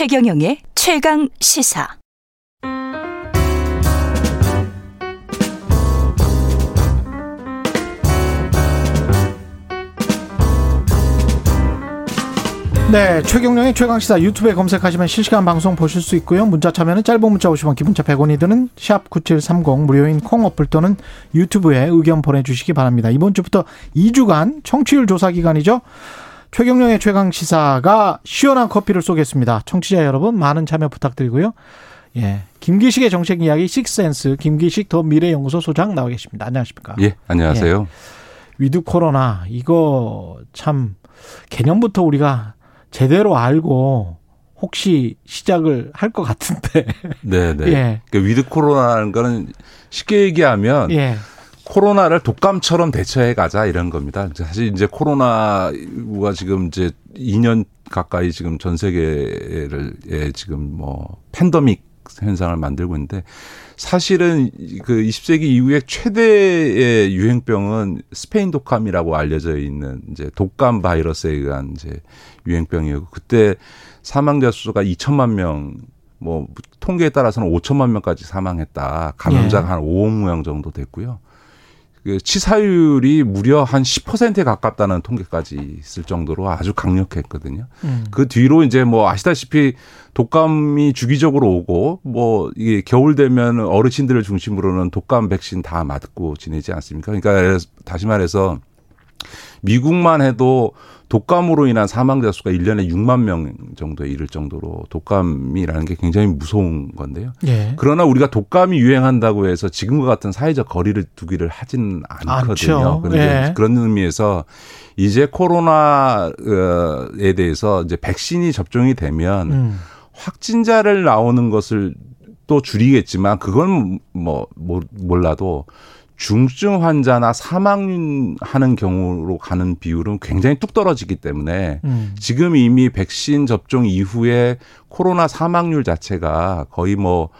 최경영의 최강 시사. 네, 최경령의 최강시사 유튜브에 검색하시면 실시간 방송 보실 수 있고요. 문자 참여는 짧은 문자 50원, 기본자 100원이 드는 샵 9730 무료인 콩 어플 또는 유튜브에 의견 보내주시기 바랍니다. 이번 주부터 2주간 청취율 조사 기간이죠. 최경령의 최강 시사가 시원한 커피를 쏘겠습니다. 청취자 여러분 많은 참여 부탁드리고요. 예, 김기식의 정책 이야기 식센스 김기식 더 미래연구소 소장 나와 계십니다. 안녕하십니까? 예, 안녕하세요. 예. with 코로나 이거 참 개념부터 우리가 제대로 알고 혹시 시작을 할 것 같은데. 네 네. 예. 그러니까 with 코로나라는 거는 쉽게 얘기하면 예. 코로나를 독감처럼 대처해 가자 이런 겁니다. 사실 이제 코로나가 지금 이제 2년 가까이 지금 전 세계를 예, 지금 뭐 팬더믹 현상을 만들고 있는데 사실은 그 20세기 이후에 최대의 유행병은 스페인 독감이라고 알려져 있는 이제 독감 바이러스에 의한 이제 유행병이었고 그때 사망자 수가 2천만 명, 뭐 통계에 따라서는 5천만 명까지 사망했다. 감염자가 네. 한 5억 명 정도 됐고요. 그 치사율이 무려 한 10%에 가깝다는 통계까지 있을 정도로 아주 강력했거든요. 음. 그 뒤로 이제 뭐 아시다시피 독감이 주기적으로 오고 뭐 이게 겨울 되면 어르신들을 중심으로는 독감 백신 다 맞고 지내지 않습니까? 그러니까 다시 말해서 미국만 해도 독감으로 인한 사망자 수가 1년에 6만 명 정도에 이를 정도로 독감이라는 게 굉장히 무서운 건데요. 예. 그러나 우리가 독감이 유행한다고 해서 지금과 같은 사회적 거리를 두기를 하지는 않거든요. 그런데 예. 그런 의미에서 이제 코로나에 대해서 이제 백신이 접종이 되면 음. 확진자를 나오는 것을 또 줄이겠지만 그건 뭐 몰라도 중증 환자나 사망하는 경우로 가는 비율은 굉장히 뚝 떨어지기 때문에 음. 지금 이미 백신 접종 이후에 코로나 사망률 자체가 거의 뭐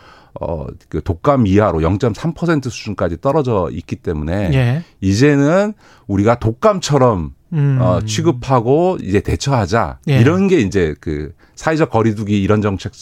어, 그 독감 이하로 0.3% 수준까지 떨어져 있기 때문에 예. 이제는 우리가 독감처럼 음. 어, 취급하고 이제 대처하자. 예. 이런 게 이제 그 사회적 거리두기 이런 정책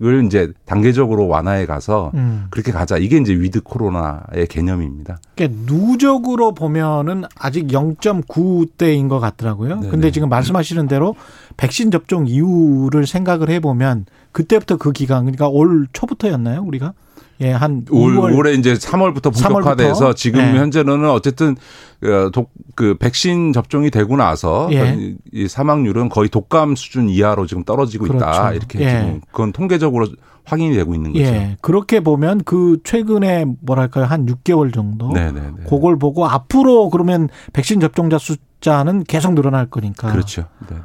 을 이제 단계적으로 완화해 가서 음. 그렇게 가자. 이게 이제 with 코로나의 개념입니다. 그러니까 누적으로 보면은 아직 0.9대인 것 같더라고요. 네네. 근데 지금 말씀하시는 대로 백신 접종 이후를 생각을 해 보면 그때부터 그 기간 그러니까 올 초부터였나요, 우리가? 예, 한 올, 올해 이제 3월부터 본격화돼서 3월부터? 지금 예. 현재는 어쨌든 그, 독, 그 백신 접종이 되고 나서 예. 이 사망률은 거의 독감 수준 이하로 지금 떨어지고 그렇죠. 있다. 이렇게 예. 지금 그건 통계적으로 확인이 되고 있는 거죠. 예. 그렇게 보면 그 최근에 뭐랄까요 한 6개월 정도 네네네. 그걸 보고 앞으로 그러면 백신 접종자 숫자는 계속 늘어날 거니까. 그렇죠. 네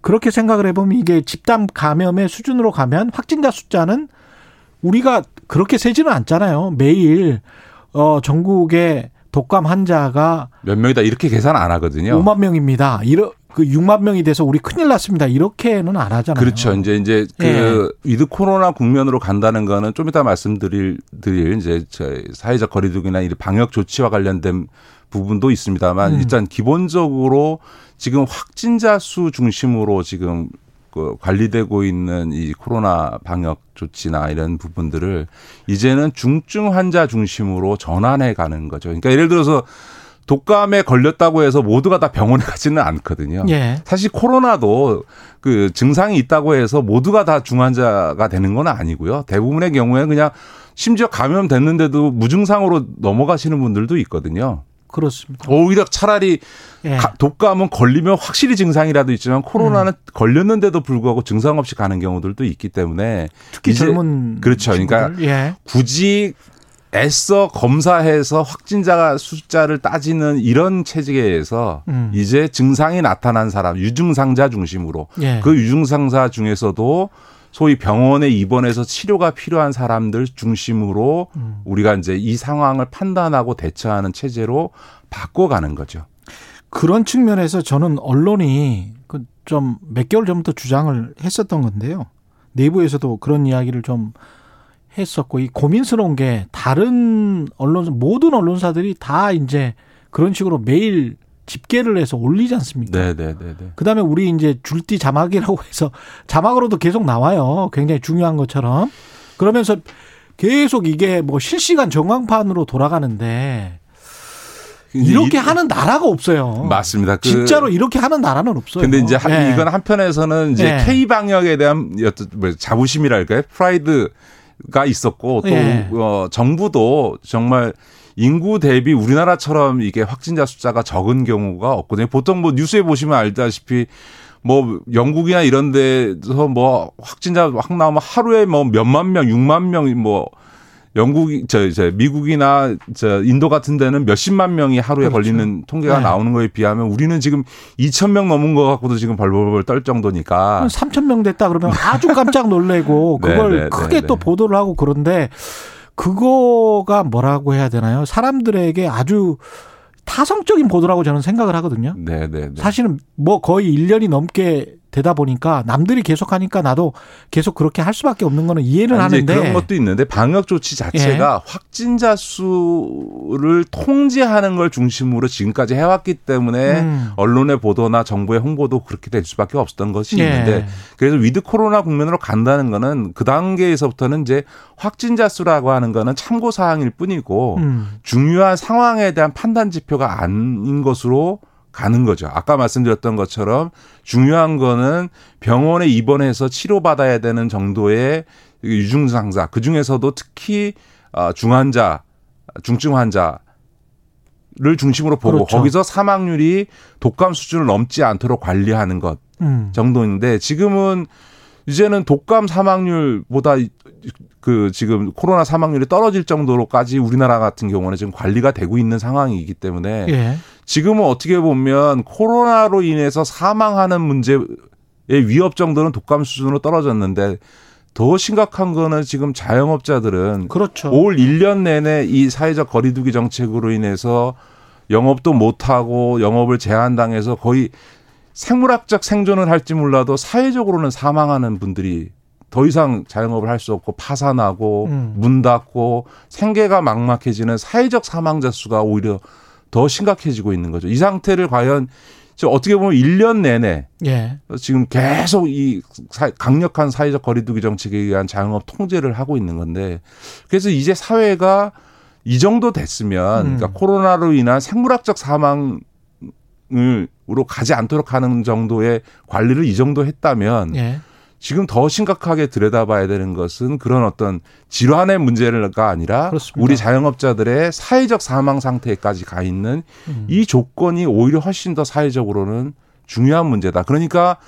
그렇게 생각을 해보면 이게 집단 감염의 수준으로 가면 확진자 숫자는 우리가 그렇게 세지는 않잖아요. 매일 어 전국에 독감 환자가 몇 명이다 이렇게 계산 안 하거든요. 5만 명입니다. 이러 그 6만 명이 돼서 우리 큰일 났습니다. 이렇게는 안 하잖아요. 그렇죠. 이제 이제 그 예. with 코로나 국면으로 간다는 거는 좀 이따 말씀드릴 드릴 이제 사회적 거리두기나 이 방역 조치와 관련된 부분도 있습니다만 음. 일단 기본적으로 지금 확진자 수 중심으로 지금 그 관리되고 있는 이 코로나 방역 조치나 이런 부분들을 이제는 중증 환자 중심으로 전환해 가는 거죠. 그러니까 예를 들어서 독감에 걸렸다고 해서 모두가 다 병원에 가지는 않거든요. 예. 사실 코로나도 그 증상이 있다고 해서 모두가 다 중환자가 되는 건 아니고요. 대부분의 경우에 그냥 심지어 감염됐는데도 무증상으로 넘어가시는 분들도 있거든요. 그렇습니다. 오히려 차라리 예. 독감은 걸리면 확실히 증상이라도 있지만 코로나는 음. 걸렸는데도 불구하고 증상 없이 가는 경우들도 있기 때문에 특히 젊은 그렇죠. 그러니까 예. 굳이 애써 검사해서 확진자가 숫자를 따지는 이런 체제에서 음. 이제 증상이 나타난 사람 유증상자 중심으로 예. 그 유증상자 중에서도 소위 병원에 입원해서 치료가 필요한 사람들 중심으로 음. 우리가 이제 이 상황을 판단하고 대처하는 체제로 바꿔가는 거죠. 그런 측면에서 저는 언론이 그좀몇 개월 전부터 주장을 했었던 건데요. 내부에서도 그런 이야기를 좀 했었고 이 고민스러운 게 다른 언론 모든 언론사들이 다 이제 그런 식으로 매일 집계를 해서 올리지 않습니까? 네, 네, 네, 네. 그다음에 우리 이제 줄띠 자막이라고 해서 자막으로도 계속 나와요. 굉장히 중요한 것처럼. 그러면서 계속 이게 뭐 실시간 전광판으로 돌아가는데 이렇게 이, 하는 나라가 없어요. 맞습니다. 그, 진짜로 이렇게 하는 나라는 없어요. 근데 이제 네. 이건 한편에서는 이제 네. K 방역에 대한 뭐 자부심이랄까요? 프라이드가 있었고 또 네. 어, 정부도 정말 인구 대비 우리나라처럼 이게 확진자 숫자가 적은 경우가 없거든요. 보통 뭐 뉴스에 보시면 알다시피 뭐 영국이나 이런 데서 뭐 확진자 확 나오면 하루에 뭐 몇만 명, 육만 명뭐 영국이 저, 저 미국이나 저 인도 같은 데는 몇십만 명이 하루에 그렇죠. 걸리는 통계가 네. 나오는 거에 비하면 우리는 지금 2천 명 넘은 거 갖고도 지금 벌벌벌 떨 정도니까 3천 명 됐다 그러면 아주 깜짝 놀래고 네, 그걸 네, 네, 크게 네, 또 보도를 하고 그런데 그거가 뭐라고 해야 되나요? 사람들에게 아주 타성적인 보도라고 저는 생각을 하거든요. 네, 네, 네. 사실은 뭐 거의 1년이 넘게 되다 보니까 남들이 계속 하니까 나도 계속 그렇게 할 수밖에 없는 거는 이해는 하는데 그런 것도 있는데 방역 조치 자체가 예. 확진자 수를 통제하는 걸 중심으로 지금까지 해왔기 때문에 음. 언론의 보도나 정부의 홍보도 그렇게 될 수밖에 없었던 것이 예. 있는데 그래서 with 코로나 국면으로 간다는 거는 그 단계에서부터는 이제 확진자 수라고 하는 거는 참고 사항일 뿐이고 음. 중요한 상황에 대한 판단 지표가 아닌 것으로 가는 거죠. 아까 말씀드렸던 것처럼 중요한 거는 병원에 입원해서 치료받아야 되는 정도의 유증상자, 그 중에서도 특히 어, 중환자, 중증 환자, 를 중심으로 보고 그렇죠. 거기서 사망률이 독감 수준을 넘지 않도록 관리하는 것 음. 정도인데 지금은 이제는 독감 사망률보다 그 지금 코로나 사망률이 떨어질 정도로까지 우리나라 같은 경우는 지금 관리가 되고 있는 상황이기 때문에 예. 지금은 어떻게 보면 코로나로 인해서 사망하는 문제의 위협 정도는 독감 수준으로 떨어졌는데 더 심각한 거는 지금 자영업자들은 그렇죠. 올 1년 내내 이 사회적 거리두기 정책으로 인해서 영업도 못 하고 영업을 제한당해서 거의 생물학적 생존을 할지 몰라도 사회적으로는 사망하는 분들이 더 이상 자영업을 할 수 없고 파산하고 음. 문 닫고 생계가 막막해지는 사회적 사망자 수가 오히려 더 심각해지고 있는 거죠. 이 상태를 과연 어떻게 보면 1년 내내 예. 지금 계속 이 강력한 사회적 거리두기 정책에 의한 자영업 통제를 하고 있는 건데 그래서 이제 사회가 이 정도 됐으면 음. 그러니까 코로나로 인한 생물학적 사망 으로 가지 않도록 하는 정도의 관리를 이 정도 했다면 예. 지금 더 심각하게 들여다봐야 되는 것은 그런 어떤 질환의 문제가 아니라 그렇습니다. 우리 자영업자들의 사회적 사망 상태까지 가 있는 음. 이 조건이 오히려 훨씬 더 사회적으로는 중요한 문제다. 그러니까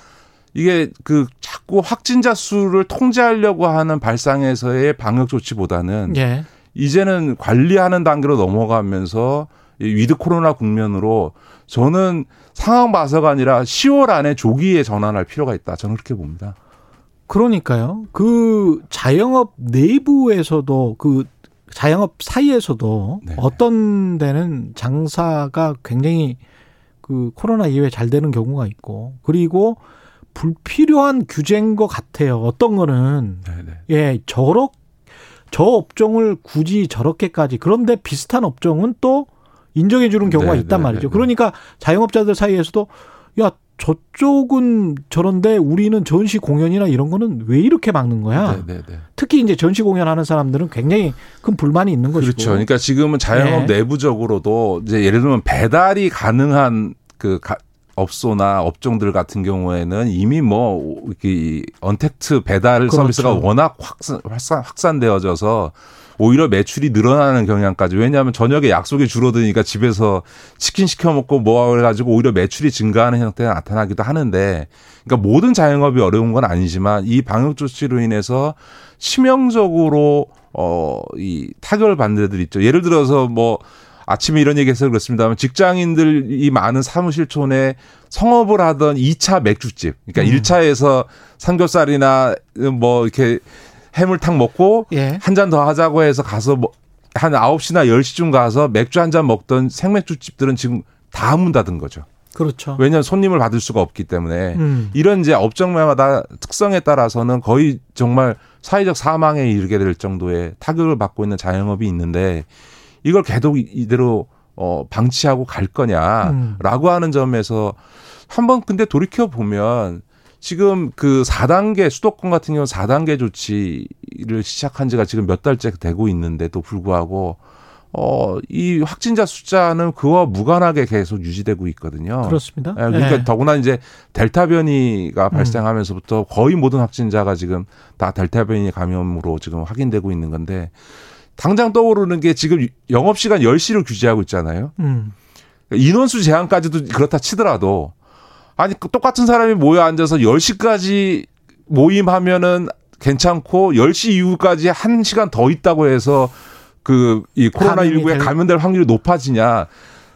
이게 그 자꾸 확진자 수를 통제하려고 하는 발상에서의 방역 조치보다는 예. 이제는 관리하는 단계로 넘어가면서 with 코로나 국면으로 저는 상황 봐서가 아니라 10월 안에 조기에 전환할 필요가 있다. 저는 그렇게 봅니다. 그러니까요. 그 자영업 내부에서도 그 자영업 사이에서도 네 어떤 데는 장사가 굉장히 그 코로나 이후에 잘 되는 경우가 있고 그리고 불필요한 규제인 것 같아요. 어떤 거는 네네. 예 저렇 저 업종을 굳이 저렇게까지 그런데 비슷한 업종은 또 인정해 주는 경우가 네네. 있단 말이죠. 그러니까 자영업자들 사이에서도 야 저쪽은 저런데 우리는 전시 공연이나 이런 거는 왜 이렇게 막는 거야? 네네네. 특히 이제 전시 공연하는 사람들은 굉장히 큰 불만이 있는 거죠. 그렇죠. 그러니까 지금은 자영업 네. 내부적으로도 이제 예를 들면 배달이 가능한 그 업소나 업종들 같은 경우에는 이미 뭐 이렇게 언택트 배달 그렇죠. 서비스가 워낙 확산, 확산 확산되어져서 오히려 매출이 늘어나는 경향까지 왜냐하면 저녁에 약속이 줄어드니까 집에서 치킨 시켜 먹고 뭐 해가지고 오히려 매출이 증가하는 형태가 나타나기도 하는데 그러니까 모든 자영업이 어려운 건 아니지만 이 방역 조치로 인해서 치명적으로 어이 타격을 받는 데들 있죠. 예를 들어서 뭐 아침에 이런 얘기해서 그렇습니다만 직장인들이 많은 사무실촌에 성업을 하던 2차 맥주집, 그러니까 음. 1차에서 삼겹살이나 뭐 이렇게 해물탕 먹고 예. 한잔 더 하자고 해서 가서 뭐 한 9시나 10시쯤 가서 맥주 한 잔 먹던 생맥주 집들은 지금 다문 닫은 거죠. 그렇죠. 왜냐하면 손님을 받을 수가 없기 때문에 음. 이런 이제 업종마다 특성에 따라서는 거의 정말 사회적 사망에 이르게 될 정도의 타격을 받고 있는 자영업이 있는데 이걸 계속 이대로 어 방치하고 갈 거냐라고 음. 하는 점에서 한번 근데 돌이켜 보면 지금 그 4단계 수도권 같은 경우 는 4단계 조치를 시작한 지가 지금 몇 달째 되고 있는데도 불구하고 어, 이 확진자 숫자는 그와 무관하게 계속 유지되고 있거든요. 그렇습니다. 예, 그러니까 네. 더구나 이제 델타 변이가 음. 발생하면서부터 거의 모든 확진자가 지금 다 델타 변이 감염으로 지금 확인되고 있는 건데 당장 떠오르는 게 지금 영업시간 10시를 규제하고 있잖아요. 음. 인원수 제한까지도 그렇다 치더라도 아니 그 똑같은 사람이 모여 앉아서 10시까지 모임하면은 괜찮고 10시 이후까지 1시간 더 있다고 해서 그 이 코로나 19에 감염될 확률이 높아지냐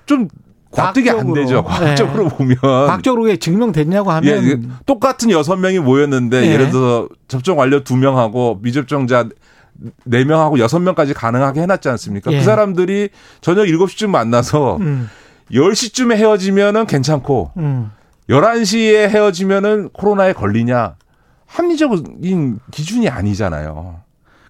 좀 과학적이 안 되죠. 과학적으로 네. 보면. 과학적으로 증명됐냐고 하면. 예, 똑같은 여섯 명이 모였는데 네. 예를 들어서 접종 완료 두 명하고 미접종자 4명하고 6명까지 가능하게 해놨지 않습니까? 예. 그 사람들이 저녁 7시쯤 만나서 음. 10시쯤에 헤어지면은 괜찮고 음. 11시에 헤어지면은 코로나에 걸리냐? 합리적인 기준이 아니잖아요.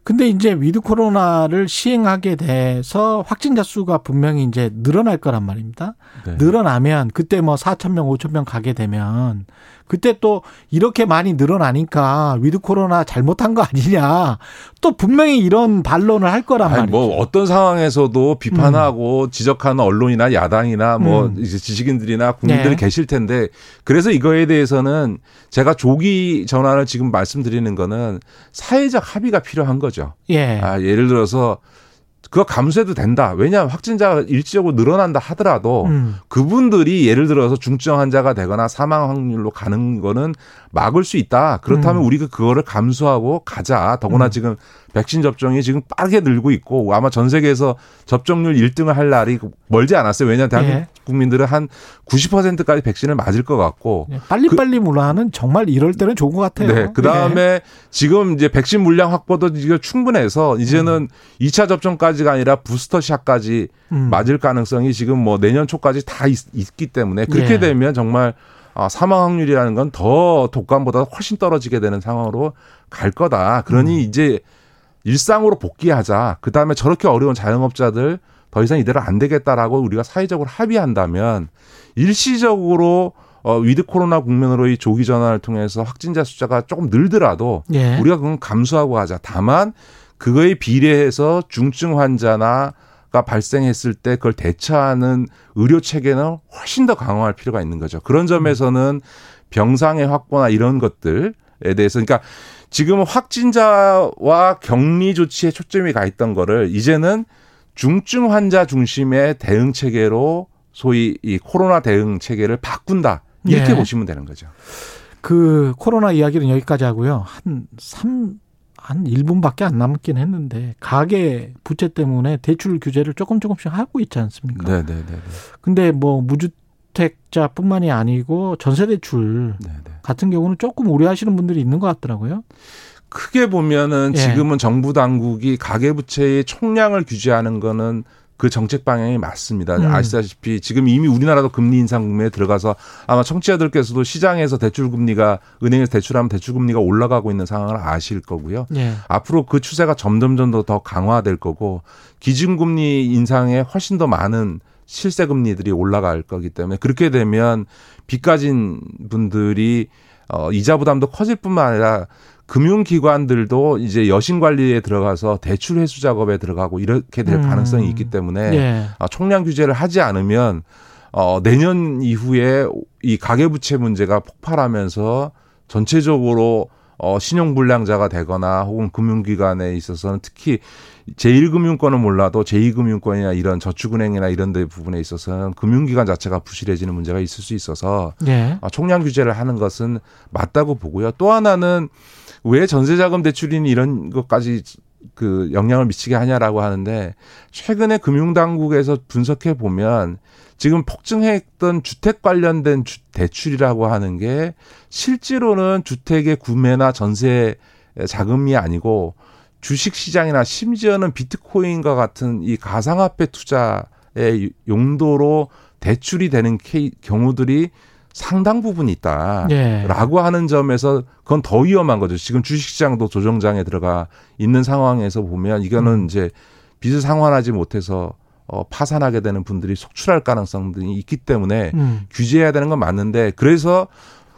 근데 이제 with 코로나를 시행하게 돼서 확진자 수가 분명히 이제 늘어날 거란 말입니다. 네. 늘어나면 그때 뭐 4천 명, 5천 명 가게 되면 그때 또 이렇게 많이 늘어나니까 with 코로나 잘못한 거 아니냐. 또 분명히 이런 반론을 할 거란 말이죠. 뭐 어떤 상황에서도 비판하고 음. 지적하는 언론이나 야당이나 뭐 음. 이제 지식인들이나 국민들이 네. 계실 텐데 그래서 이거에 대해서는 제가 조기 전환을 지금 말씀드리는 거는 사회적 합의가 필요한 거죠. 예. 아, 예를 들어서 그거 감수해도 된다. 왜냐하면 확진자가 일시적으로 늘어난다 하더라도 음. 그분들이 예를 들어서 중증 환자가 되거나 사망 확률로 가는 거는 막을 수 있다. 그렇다면 음. 우리가 그거를 감수하고 가자. 더구나 음. 지금 백신 접종이 지금 빠르게 늘고 있고 아마 전 세계에서 접종률 1등을 할 날이 멀지 않았어요. 왜냐하면 대한민국 예. 국민들은 한 90%까지 백신을 맞을 것 같고 예. 빨리빨리 그, 문화는 정말 이럴 때는 좋은 것 같아요. 네. 그 다음에 예. 지금 이제 백신 물량 확보도 지금 충분해서 이제는 음. 2차 접종까지가 아니라 부스터샷까지 음. 맞을 가능성이 지금 뭐 내년 초까지 다 있, 기 때문에 그렇게 예. 되면 정말 아, 사망 확률이라는 건 더 독감보다 훨씬 떨어지게 되는 상황으로 갈 거다. 그러니 음. 이제 일상으로 복귀하자. 그 다음에 저렇게 어려운 자영업자들 더 이상 이대로 안 되겠다라고 우리가 사회적으로 합의한다면 일시적으로 어, with 코로나 국면으로의 조기 전환을 통해서 확진자 숫자가 조금 늘더라도 예. 우리가 그건 감수하고 하자. 다만 그거에 비례해서 중증 환자나 가 발생했을 때 그걸 대처하는 의료 체계는 훨씬 더 강화할 필요가 있는 거죠. 그런 점에서는 병상의 확보나 이런 것들에 대해서 그러니까 지금 확진자와 격리 조치에 초점이 가 있던 거를 이제는 중증 환자 중심의 대응 체계로 소위 이 코로나 대응 체계를 바꾼다. 이렇게 예. 보시면 되는 거죠. 그 코로나 이야기는 여기까지 하고요. 한 3, 한 1분밖에 안 남긴 했는데 가계 부채 때문에 대출 규제를 조금 조금씩 하고 있지 않습니까? 네, 네, 네. 네. 근데 뭐 무주택자뿐만이 아니고 전세 대출 네, 네. 같은 경우는 조금 우려하시는 분들이 있는 것 같더라고요. 크게 보면은 예. 지금은 정부 당국이 가계 부채의 총량을 규제하는 거는 그 정책 방향이 맞습니다. 음. 아시다시피 지금 이미 우리나라도 금리 인상 국면에 들어가서 아마 청취자들께서도 시장에서 대출 금리가 은행에서 대출하면 대출 금리가 올라가고 있는 상황을 아실 거고요. 예. 앞으로 그 추세가 점점점 더 강화될 거고 기준금리 인상에 훨씬 더 많은 실세 금리들이 올라갈 거기 때문에 그렇게 되면 빚 가진 분들이 어 이자 부담도 커질 뿐만 아니라 금융기관들도 이제 여신 관리에 들어가서 대출 회수 작업에 들어가고 이렇게 될 음. 가능성이 있기 때문에 예. 아, 총량 규제를 하지 않으면 어 내년 이후에 이 가계부채 문제가 폭발하면서 전체적으로 어 신용불량자가 되거나 혹은 금융기관에 있어서는 특히 제1금융권은 몰라도 제2금융권이나 이런 저축은행이나 이런 데 부분에 있어서는 금융기관 자체가 부실해지는 문제가 있을 수 있어서 예. 어, 총량 규제를 하는 것은 맞다고 보고요. 또 하나는 왜 전세자금 대출인 이런 것까지 그 영향을 미치게 하냐라고 하는데 최근에 금융당국에서 분석해 보면 지금 폭증했던 주택 관련된 주, 대출이라고 하는 게 실제로는 주택의 구매나 전세 자금이 아니고 주식 시장이나 심지어는 비트코인과 같은 이 가상화폐 투자의 용도로 대출이 되는 케이, 경우들이 상당 부분 있다라고 네. 하는 점에서 그건 더 위험한 거죠. 지금 주식시장도 조정장에 들어가 있는 상황에서 보면 이거는 음. 이제 빚을 상환하지 못해서 어, 파산하게 되는 분들이 속출할 가능성 등이 있기 때문에 음. 규제해야 되는 건 맞는데 그래서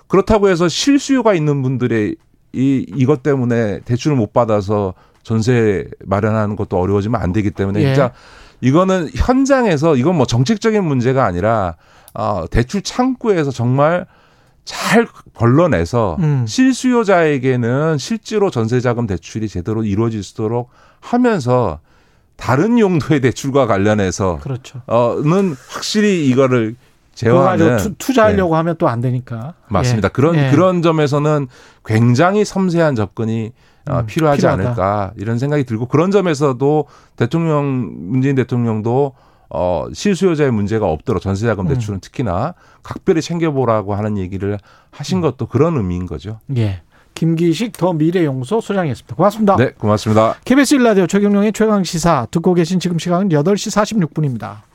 그렇다고 해서 실수요가 있는 분들의 이 이것 때문에 대출을 못 받아서 전세 마련하는 것도 어려워지면 안 되기 때문에 예. 진짜 이거는 현장에서 이건 뭐 정책적인 문제가 아니라 어, 대출 창구에서 정말 잘 걸러내서 음. 실수요자에게는 실제로 전세자금 대출이 제대로 이루어질 수 있도록 하면서 다른 용도의 대출과 관련해서 그렇죠. 어는 확실히 이거를 제어하는 투, 자하려고 네. 하면 또 안 되니까 맞습니다. 예. 그런 예. 그런 점에서는 굉장히 섬세한 접근이 어, 음, 필요하지 필요하다. 않을까 이런 생각이 들고 그런 점에서도 대통령 문재인 대통령도 어, 실수요자의 문제가 없도록 전세자금 음. 대출은 음. 특히나 각별히 챙겨보라고 하는 얘기를 하신 음. 것도 그런 의미인 거죠. 예. 김기식 더 미래용소 소장이었습니다. 고맙습니다. 네, 고맙습니다. KBS 일라디오 최경령의 최강 시사 듣고 계신 지금 시각은 8시 46분입니다.